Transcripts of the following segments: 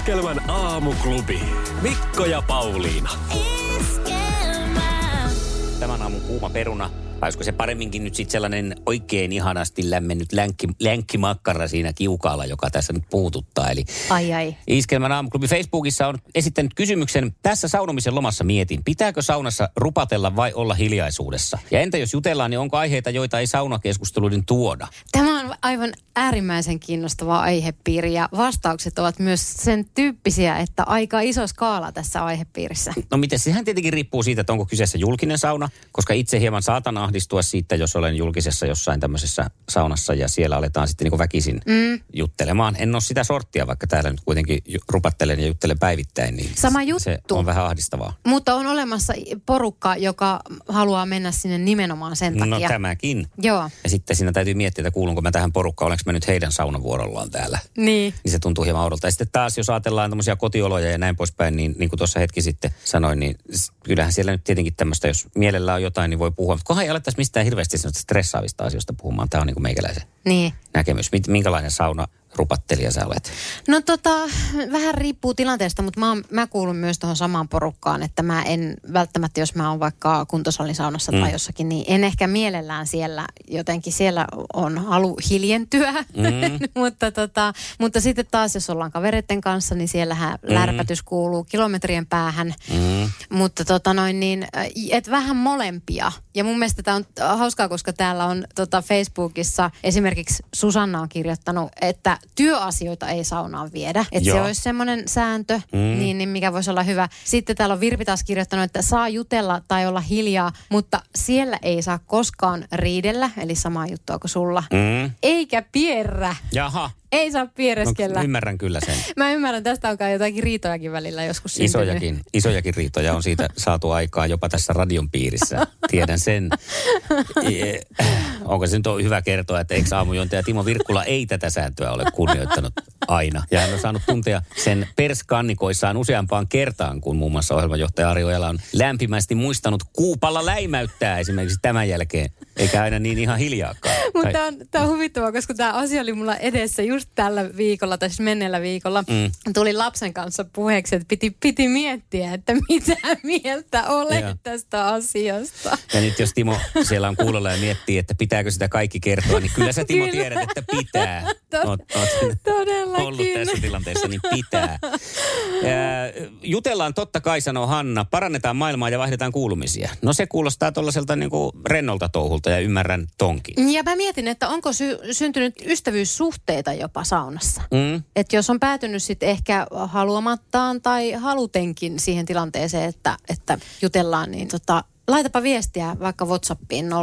Iskelmän aamuklubi. Mikko ja Pauliina. Tämän aamun kuuma peruna. Olisiko se paremminkin nyt sitten sellainen oikein ihanasti lämmennyt länkki, länkkimakkara siinä kiukaalla, joka tässä nyt puututtaa. Eli Ai ai. Iskelmän aamuklubi Facebookissa on esittänyt kysymyksen. Tässä saunomisen lomassa mietin, pitääkö saunassa rupatella vai olla hiljaisuudessa? Ja entä jos jutellaan, niin onko aiheita, joita ei saunakeskusteluiden tuoda? Tämä on aivan äärimmäisen kiinnostava aihepiiri ja vastaukset ovat myös sen tyyppisiä, että aika iso skaala tässä aihepiirissä. No miten, sehän tietenkin riippuu siitä, että onko kyseessä julkinen sauna, koska itse hieman saatan ahdistua siitä, jos olen julkisessa jossain tämmöisessä saunassa ja siellä aletaan sitten niin kuin väkisin mm. juttelemaan. En ole sitä sorttia, vaikka täällä nyt kuitenkin rupattelen ja juttelen päivittäin, niin Sama se juttu. on vähän ahdistavaa. Mutta on olemassa porukka, joka haluaa mennä sinne nimenomaan sen No takia. tämäkin. Joo, Ja sitten siinä täytyy miettiä, että kuulunko mä tähän porukkaan, olenko mä nyt heidän saunavuorollaan täällä. niin. Niin se tuntuu hieman oudolta. Ja sitten taas, jos ajatellaan tämmöisiä kotioloja ja näin poispäin, niin, niin kuin tuossa hetki sitten sanoin, niin kyllähän siellä nyt tietenkin tämmöistä, jos mielellä on jotain, niin voi puhua. Mutta ei alettaisi mistään hirveästi stressaavista asioista puhumaan. Tämä on niin kuin meikäläisen Niin. näkemys. Minkälainen sauna rupattelija sä olet? No tota, vähän riippuu tilanteesta, mutta mä, oon- mä kuulun myös tuohon samaan porukkaan, että mä en välttämättä, jos mä oon vaikka kuntosalisaunassa mm. tai jossakin, niin en ehkä mielellään siellä, jotenkin siellä on halu hiljentyä, mm. mutta, tota, mutta sitten taas, jos ollaan kavereiden kanssa, niin siellähän mm. lärpätys kuuluu kilometrien päähän, Mm. mutta tota noin niin, äh, et vähän molempia. Ja mun mielestä tämä on hauskaa, koska täällä on tota Facebookissa esimerkiksi Susanna on kirjoittanut, että työasioita ei saunaan viedä. Että se olisi semmoinen sääntö, mm. niin, niin mikä voisi olla hyvä. Sitten täällä on Virpi taas kirjoittanut, että saa jutella tai olla hiljaa, mutta siellä ei saa koskaan riidellä, eli sama juttua kuin sulla. Mm. Eikä pierrä. Jaha, Ei saa no, piereskellä. ymmärrän kyllä sen. Mä ymmärrän, tästä on kai jotakin riitojakin välillä joskus syntynyt. Isojakin, isojakin riitoja on siitä saatu aikaa jopa tässä radion piirissä. Tiedän sen. E- Onko se nyt on hyvä kertoa, että eikö aamujontaja Timo Virkkula ei tätä sääntöä ole kunnioittanut aina. Ja hän on saanut tuntea sen perskannikoissaan useampaan kertaan, kun muun muassa ohjelmajohtaja Ari Ojala on lämpimästi muistanut kuupalla läimäyttää esimerkiksi tämän jälkeen. Eikä aina niin ihan hiljaakaan. Mutta tämä on, tää on huvittavaa, koska tämä asia oli mulla edessä just tällä viikolla, tai siis menneellä viikolla. Mm. Tuli lapsen kanssa puheeksi, että piti, piti miettiä, että mitä mieltä olet Joo. tästä asiasta. Ja nyt jos Timo siellä on kuulolla ja miettii, että pitääkö sitä kaikki kertoa, niin kyllä sä Timo Kyllä. tiedät, että pitää. Tod- Oot, oot Todellakin. ollut tässä tilanteessa, niin pitää. Ja, jutellaan totta kai, sanoo Hanna, parannetaan maailmaa ja vaihdetaan kuulumisia. No se kuulostaa tuollaiselta niin kuin rennolta touhulta ja ymmärrän tonkin. Ja mä mietin, että onko sy- syntynyt ystävyyssuhteita jopa saunassa. Mm. Että jos on päätynyt sitten ehkä haluamattaan tai halutenkin siihen tilanteeseen, että, että jutellaan, niin tota, laitapa viestiä vaikka Whatsappiin 0440366800,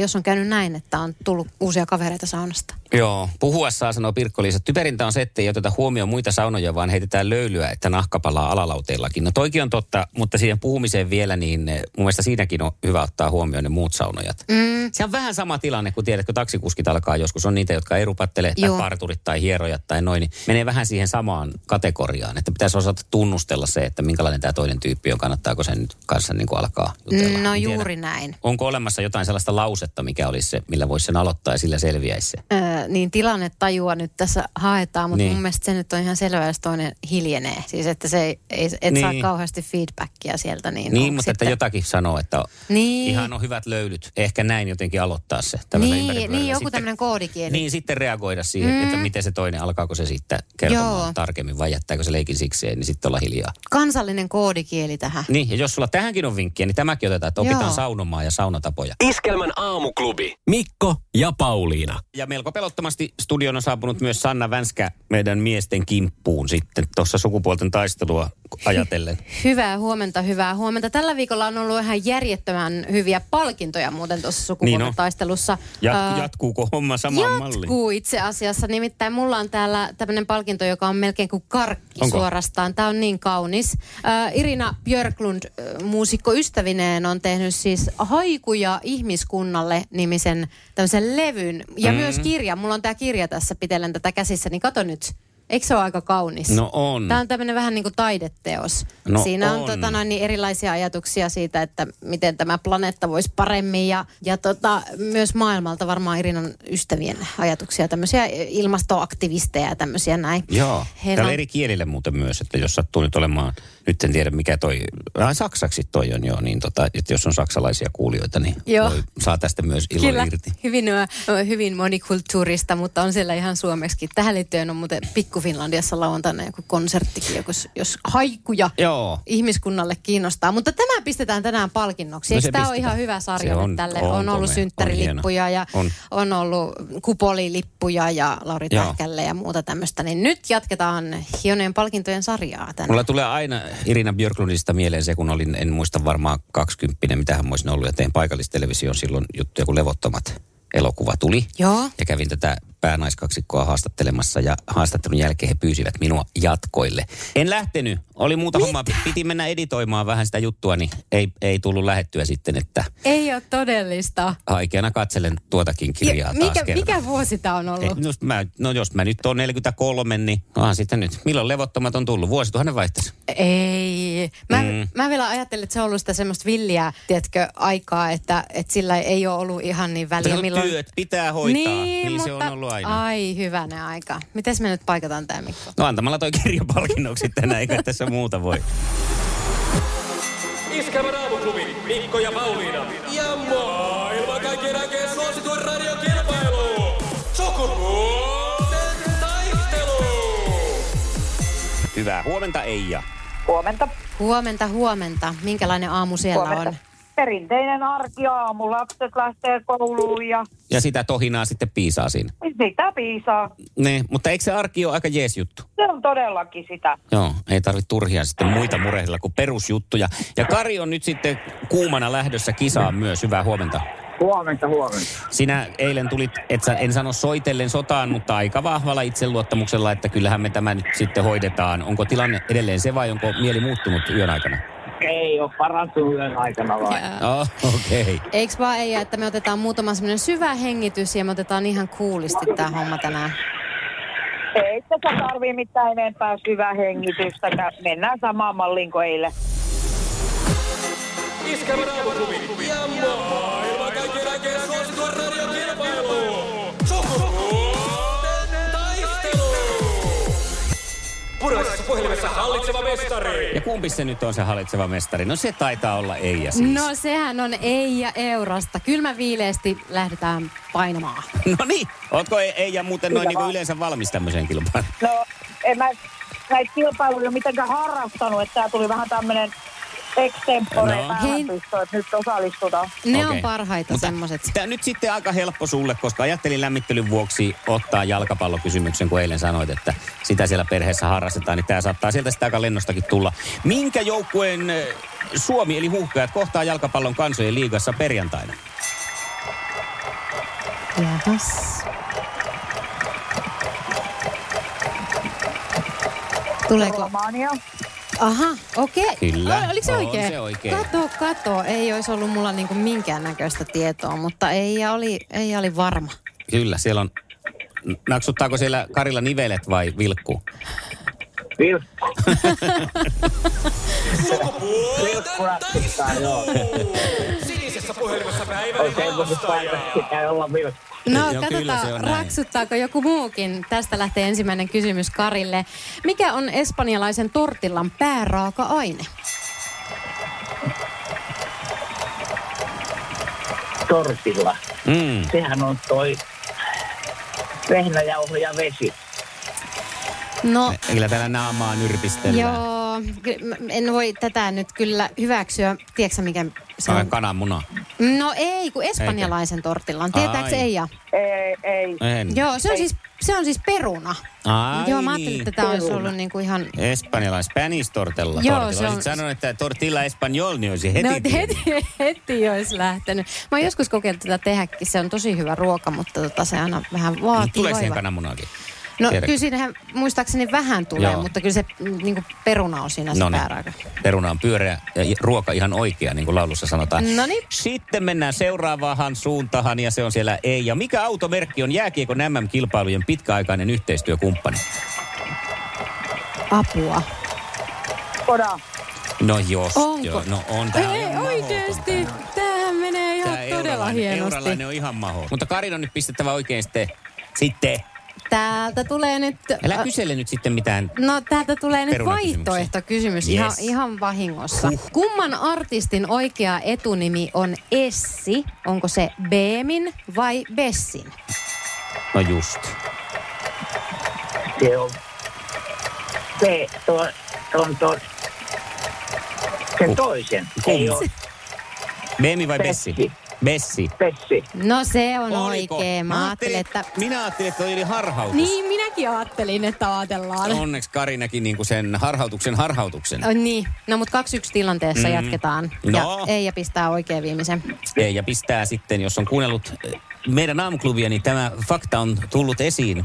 jos on käynyt näin, että on tullut uusia kavereita saunasta. Joo, puhuessaan sanoo Pirkko-Liisa, typerintä on se, että ei oteta huomioon muita saunoja, vaan heitetään löylyä, että nahka palaa alalauteellakin. No toikin on totta, mutta siihen puhumiseen vielä, niin eh, mun mielestä siinäkin on hyvä ottaa huomioon ne muut saunojat. Mm. Se on vähän sama tilanne, kun tiedät, kun taksikuskit alkaa joskus. On niitä, jotka ei rupattele, tai Joo. parturit tai hierojat tai noin, niin menee vähän siihen samaan kategoriaan. Että pitäisi osata tunnustella se, että minkälainen tämä toinen tyyppi on, kannattaako sen nyt kanssa niin kuin alkaa jutella. No En tiedä. juuri näin. Onko olemassa jotain sellaista lausetta, mikä olisi se, millä voisi sen aloittaa ja sillä selviäisi se? Öö, niin tilannetajua nyt tässä haetaan, mutta Niin. mun mielestä se nyt on ihan selvää, jos toinen hiljenee. Siis että se ei, ei et saa Niin. kauheasti feedbackia sieltä. Niin, Niin, mutta että sitten- jotakin sanoo, että Niin. ihan on hyvät löylyt. Ehkä näin jotenkin aloittaa se. Niin, niin, joku Sitten- tämmöinen koodikieli. Niin, sitten reagoida siihen, mm. että miten se toinen, alkaako se sitten kertomaan Joo. tarkemmin vai jättääkö se leikin sikseen, niin sitten olla hiljaa. Kansallinen koodikieli tähän. Niin, ja jos sulla tähänkin on vinkkiä, niin tämäkin otetaan, että opitaan Joo. saunomaan ja saunatapoja. Iskelmän aamuklubi. Mikko ja Pauliina. Ja melko pelottomasti studion on saapunut myös Sanna Vänskä meidän miesten kimppuun sitten tuossa sukupuolten taistelua ajatellen. Hyvää huomenta, hyvää huomenta. Tällä viikolla on ollut ihan järjettömän hyviä palkintoja muuten tuossa Niin on. taistelussa. Jat, jatkuuko homma samaan malliin? Jatkuu itse asiassa. Nimittäin mulla on täällä tämmöinen palkinto, joka on melkein kuin karkki Onko? suorastaan. Tämä on niin kaunis. Äh, Irina Björklund, äh, muusikko ystävineen, on tehnyt siis Haikuja ihmiskunnalle nimisen tämmöisen levyn. Ja mm. myös kirja. Mulla on tämä kirja tässä pitellen tätä käsissä, niin kato nyt. Eikö se ole aika kaunis? No on. Tämä on tämmöinen vähän niin kuin taideteos. No Siinä on, on. Tota, noin, niin erilaisia ajatuksia siitä, että miten tämä planeetta voisi paremmin ja, ja tota, myös maailmalta varmaan Irinan ystävien ajatuksia, tämmöisiä ilmastoaktivisteja ja tämmöisiä näin. Joo. Heillä Täällä on- eri kielillä muuten myös, että jos sattuu nyt olemaan, nyt en tiedä mikä toi, ai saksaksi toi on joo, niin tota, että jos on saksalaisia kuulijoita, niin Joo. Voi, saa tästä myös ilon Kyllä, irti. hyvin, hyvin monikulttuurista, mutta on siellä ihan suomeksi. Tähän liittyen on muuten Pikku Finlandiassa lauantaina joku konserttikin, jos, jos haikuja Joo. ihmiskunnalle kiinnostaa. Mutta tämä pistetään tänään palkinnoksi. No tämä on ihan hyvä sarja on- tälle. on On, ollut synttärilippuja on ja on. On. ollut kupolilippuja ja Lauri Joo. Tähkälle ja muuta tämmöistä. Niin nyt jatketaan hienojen palkintojen sarjaa tänään. Mulla tulee aina Irina Björklundista mieleen se, kun olin, en muista varmaan 20, mitähän mä olisin ollut, ja tein paikallistelevision silloin juttuja, kun Levottomat elokuva tuli. Joo. Ja kävin tätä päänaiskaksikkoa haastattelemassa ja haastattelun jälkeen he pyysivät minua jatkoille. En lähtenyt. Oli muuta Mitä? hommaa. Piti mennä editoimaan vähän sitä juttua, niin ei, ei tullut lähettyä sitten, että Ei ole todellista. haikeana katselen tuotakin kirjaa Ja taas mikä, kerran. mikä vuosi tämä on ollut? Ei, no, mä, no jos mä nyt oon 43, niin onhan sitten nyt. Milloin levottomat on tullut? Vuosituhannen vaihteessa. Ei. Mä, Mm. mä vielä ajattelin, että se on ollut sitä semmoista villiä, tiedätkö, aikaa, että, että sillä ei ole ollut ihan niin väliä. Kato, työt pitää hoitaa. Niin, niin mutta, se on ollut aina. Ai hyvänen aika. Mites me nyt paikataan tämä Mikko? No antamalla toi kirja palkinnoksi tänään, eikä tässä muuta voi. Iskävä raamuklubi, Mikko ja Pauliina. Ja maailman kaikkien aikeen suosituen radiokilpailu. Sukupuolten taistelu. Hyvää huomenta Eija. Huomenta. Huomenta, huomenta. Minkälainen aamu siellä Huomenta. on? Perinteinen arki aamu. Lapset lähtee kouluun ja Ja sitä tohinaa sitten piisaa siinä. sitä piisaa. Ne, mutta eikö se arki ole aika jees juttu? Se on todellakin sitä. Joo, ei tarvitse turhia sitten muita murehdella kuin perusjuttuja. Ja Kari on nyt sitten kuumana lähdössä kisaan myös. Hyvää huomenta. Huomenta, huomenta. Sinä eilen tulit, et sä, en sano soitellen sotaan, mutta aika vahvalla itseluottamuksella, että kyllähän me tämä nyt sitten hoidetaan. Onko tilanne edelleen se vai onko mieli muuttunut yön aikana? Ei ole parantunut yön aikana? Ää, Oh, okei. Okay. Eiks vaan Eija, että me otetaan muutama semmoinen syvä hengitys ja me otetaan ihan kuulisti tämä homma tänään. Ei tässä tarvii mitään enempää syvää hengitystä. Mennään samaan malliin kuin eilen. Iskävä raamuklubi ja Puraisessa puhelimessa hallitseva mestari. Ja kumpi se nyt on se hallitseva mestari? No se taitaa olla Eija siis. No sehän on Eija Eurasta. Kylmä viileesti lähdetään painamaan. No niin, ootko E- Eija muuten noin niin kuin yleensä valmis tämmöiseen kilpailuun? No, en mä näitä kilpailuja mitenkään harrastanut, että tää tuli vähän tämmönen extempore No. että nyt osallistutaan. Ne Okei. on parhaita Mutta semmoset. Tämä nyt sitten aika helppo sulle, koska ajattelin lämmittelyn vuoksi ottaa jalkapallokysymyksen, kun eilen sanoit, että sitä siellä perheessä harrastetaan, niin tämä saattaa sieltä sitä aika lennostakin tulla. Minkä joukkueen Suomi eli huuhkajat kohtaa jalkapallon kansojen liigassa perjantaina? Jahas. Tuleeko? Romania. Aha, okei. Kyllä, O- Oliko se oikein? se oikein. Kato, kato. Ei olisi ollut mulla niinku minkäännäköistä tietoa, mutta ei oli, ei oli varma. Kyllä, siellä on... Naksuttaako siellä Karilla nivelet vai vilkku? Vilkku. Sukupuolten Vilkku päivän pitää olla. No kyllä katsotaan, raksuttaako joku muukin. Tästä lähtee ensimmäinen kysymys Karille. Mikä on espanjalaisen tortillan pääraaka-aine? Tortilla. Mm. Sehän on toi vehnäjauho ja vesi. No, Kyllä täällä naamaa nyrpistellään. joo, en voi tätä nyt kyllä hyväksyä. Tiedätkö mikä se Ai, on? kananmuna. No ei, kun espanjalaisen tortillan. Tietääkö Ai. Eija? Ei, ei. En. Joo, se on siis, se on siis peruna. Ai Joo, mä ajattelin, niin. että tämä olisi ollut niinku ihan... Espanjalais, Spanish tortella. Joo, tortilla. se on- Olisit sanonut, että tortilla espanjol, niin olisi heti. No heti, heti olisi lähtenyt. Mä oon joskus kokeillut tätä tehdäkin. Se on tosi hyvä ruoka, mutta tota, se aina vähän vaatii Tuleeko siihen kananmunaakin? No Tiedätkö? kyllä siinähän muistaakseni vähän tulee, Joo. mutta kyllä se mm, niinku peruna on siinä se niin. pääraaka. Peruna on pyöreä ja ruoka ihan oikea, niin kuin laulussa sanotaan. Noniin. Sitten mennään seuraavaan suuntaan ja se on siellä ei. Ja mikä automerkki on jääkiekon MM-kilpailujen pitkäaikainen yhteistyökumppani? Apua. Koda. No jos, Onko? joo, no on. Tää on Ei oikeesti. mahdoton Tämähän menee ihan Tää todella euralainen- hienosti. Euralainen on ihan maho. Mutta Karin on nyt pistettävä oikein sitten. Sitten. Täältä tulee nyt... Älä kysele nyt sitten mitään. No täältä tulee nyt vaihtoehtokysymys Yes. ihan, ihan vahingossa. Kumman artistin oikea etunimi on Essi? Onko se Beemin vai Bessin? No just. Se on... Se, tuo, on tuo... Sen toisen. Ei Kumma? ole Beemi vai Bessi? Bessi. Bessi. Pessi. No se on Oliko? oikein. Mä ajattelin, että... Minä ajattelin, että toi oli harhautus. Niin, minäkin ajattelin, että ajatellaan. Onneksi Kari näki niinku sen harhautuksen harhautuksen. Oh, niin, no mutta 2-1 tilanteessa Mm. jatketaan. No. Ja Eija pistää oikein viimeisen. Ja pistää sitten, jos on kuunnellut eh, meidän aamuklubia, niin tämä fakta on tullut esiin.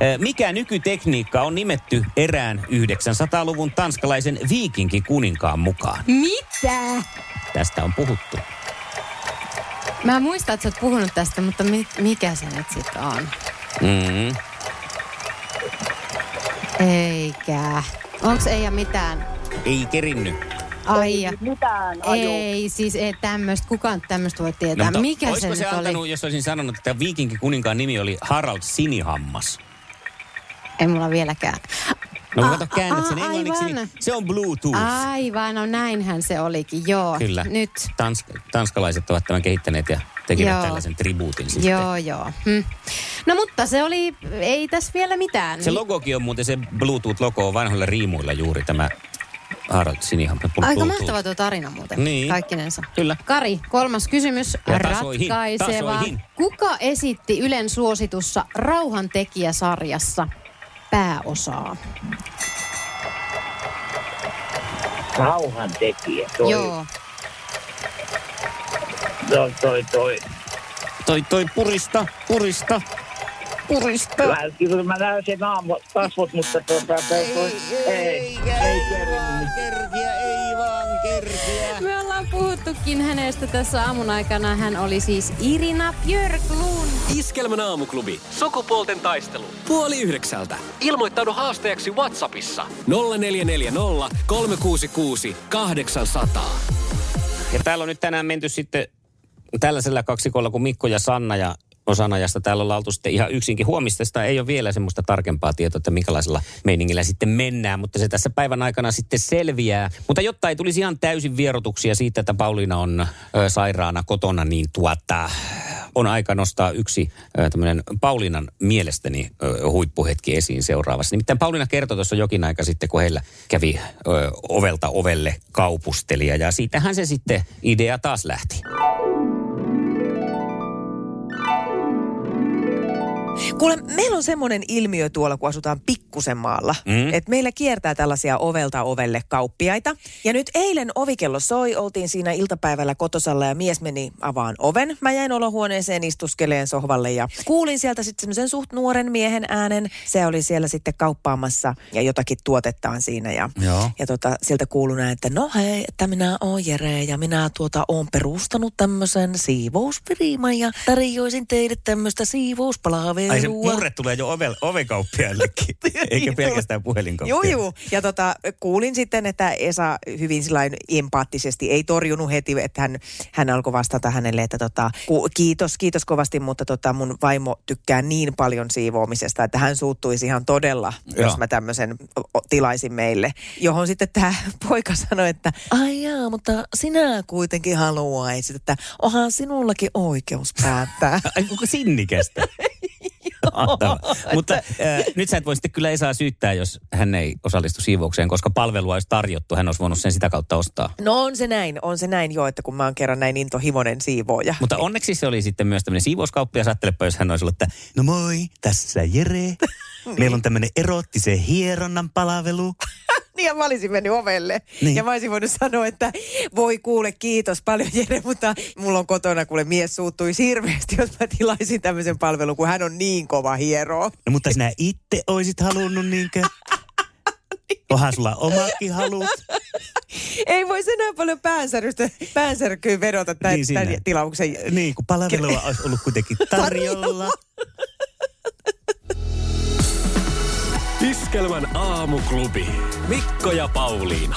Eh, Mikä nykytekniikka on nimetty erään 900-luvun tanskalaisen viikinkikuninkaan mukaan? Mitä? Tästä on puhuttu. Mä muistan, että sä oot puhunut tästä, mutta mi- mikä se nyt sitten on? Mm. Eikä. Onks Eija mitään? Ei kerinny. Ai, Mitään aju. ei, siis ei tämmöistä, kukaan tämmöistä voi tietää. mutta Mikä se olisiko nyt se antanut, oli? jos olisin sanonut, että viikinkikuninkaan nimi oli Harald Sinihammas? Ei mulla vieläkään. No A- kato, käännät sen a- englanniksi, aivan. niin se on Bluetooth. Aivan, no näinhän se olikin, joo. Kyllä. Nyt, Tans- tanskalaiset ovat tämän kehittäneet ja tekivät Joo. tällaisen tribuutin sitten. joo, joo. Hm. No mutta se oli, ei tässä vielä mitään. Se logokin on muuten se Bluetooth-logo on vanhoilla riimuilla juuri tämä Harald Sinihammas. Aika mahtava tuo tarina muuten, Niin. kaikkinensa. Kyllä. Kari, kolmas kysymys. Ja tasoihin, Ratkaiseva. tasoihin. Kuka esitti Ylen suositussa Rauhantekijäsarjassa pääosaa? Rauhan tekijä. Toi, Joo. toi, toi, toi. Toi, toi purista, purista, purista. Kyllä, mä näen sen aamu kasvot, mutta tuota, toi, toi, ei, ei kerinnyt. kerkiä, ei vaan kerkiä. Me ollaan puhuttukin hänestä tässä aamun aikana. Hän oli siis Irina Björklund. Iskelmän aamuklubi. Sukupuolten taistelu. Puoli yhdeksältä. Ilmoittaudu haastajaksi Whatsappissa. 0440 366 800. Ja täällä on nyt tänään menty sitten tällaisella kaksikolla kuin Mikko ja Sanna ja osanajasta täällä ollaan oltu sitten ihan yksinkin. Huomistesta ei ole vielä semmoista tarkempaa tietoa, että minkälaisella meiningillä sitten mennään, mutta se tässä päivän aikana sitten selviää. Mutta jotta ei tulisi ihan täysin vierotuksia siitä, että Pauliina on ö, sairaana kotona, niin tuota, on aika nostaa yksi tämmöinen Pauliinan mielestäni ö, huippuhetki esiin seuraavassa. Nimittäin Pauliina kertoi tuossa jokin aika sitten, kun heillä kävi ö, ovelta ovelle kaupustelija ja siitähän se sitten idea taas lähti. Kuule, meillä on semmoinen ilmiö tuolla, kun asutaan pikkusen maalla, Mm. että meillä kiertää tällaisia ovelta ovelle kauppiaita. Ja nyt eilen ovikello soi, oltiin siinä iltapäivällä kotosalla ja mies meni avaan oven. Mä jäin olohuoneeseen istuskeleen sohvalle ja kuulin sieltä sitten semmoisen suht nuoren miehen äänen. Se oli siellä sitten kauppaamassa ja jotakin tuotettaan siinä. Ja, Joo. ja tota, sieltä kuului näin, että no hei, että minä oon Jere ja minä tuota oon perustanut tämmöisen siivousfirman ja tarjoisin teille tämmöistä siivouspalvelua. Murre tulee jo ove, ovekauppiaillekin, eikä Joo. pelkästään Joo, puhelinkauppiaille. joo. Ja tota, kuulin sitten, että Esa hyvin sillain empaattisesti ei torjunut heti, että hän, hän alkoi vastata hänelle, että tota, ku, kiitos, kiitos kovasti, mutta tota, mun vaimo tykkää niin paljon siivoamisesta, että hän suuttuisi ihan todella, Joo. jos mä tämmöisen tilaisin meille. Johon sitten tämä poika sanoi, että ai jaa, mutta sinä kuitenkin haluaisit, että onhan sinullakin oikeus päättää. Ai kuinka sinnikästä. Mahtavaa. Mutta äh, nyt sä et voi sitten kyllä Esaa syyttää, jos hän ei osallistu siivoukseen, koska palvelua olisi tarjottu. Hän olisi voinut sen sitä kautta ostaa. No on se näin, on se näin jo, että kun mä oon kerran näin intohimoinen siivooja. Mutta onneksi se oli sitten myös tämmöinen siivouskauppi ja ajattelepa, jos hän olisi ollut, että no moi, tässä Jere. Meillä on tämmöinen erottisen hieronnan palvelu. Niin ja mä olisin mennyt ovelle. Niin. Ja mä olisin voinut sanoa, että voi kuule, kiitos paljon Jere, mutta mulla on kotona, kuule mies suuttui hirveästi, jos mä tilaisin tämmöisen palvelun, kun hän on niin kova hieroa. No mutta sinä itse oisit halunnut niinkö? Onhan sulla omakin halut. Ei voi enää paljon päänsärkyä, päänsärkyä vedota tämän, Niin tämän tilauksen. Niin, kun palvelua olisi ollut kuitenkin tarjolla. Iskelmän aamuklubi. Mikko ja Pauliina.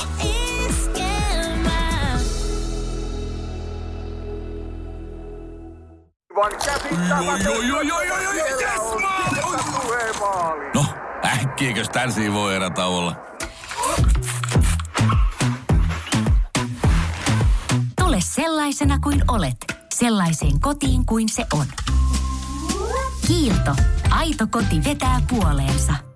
No, äkkiäkös tän voi erätauolla? Tule sellaisena kuin olet, sellaiseen kotiin kuin se on. Kiilto. Aito koti vetää puoleensa.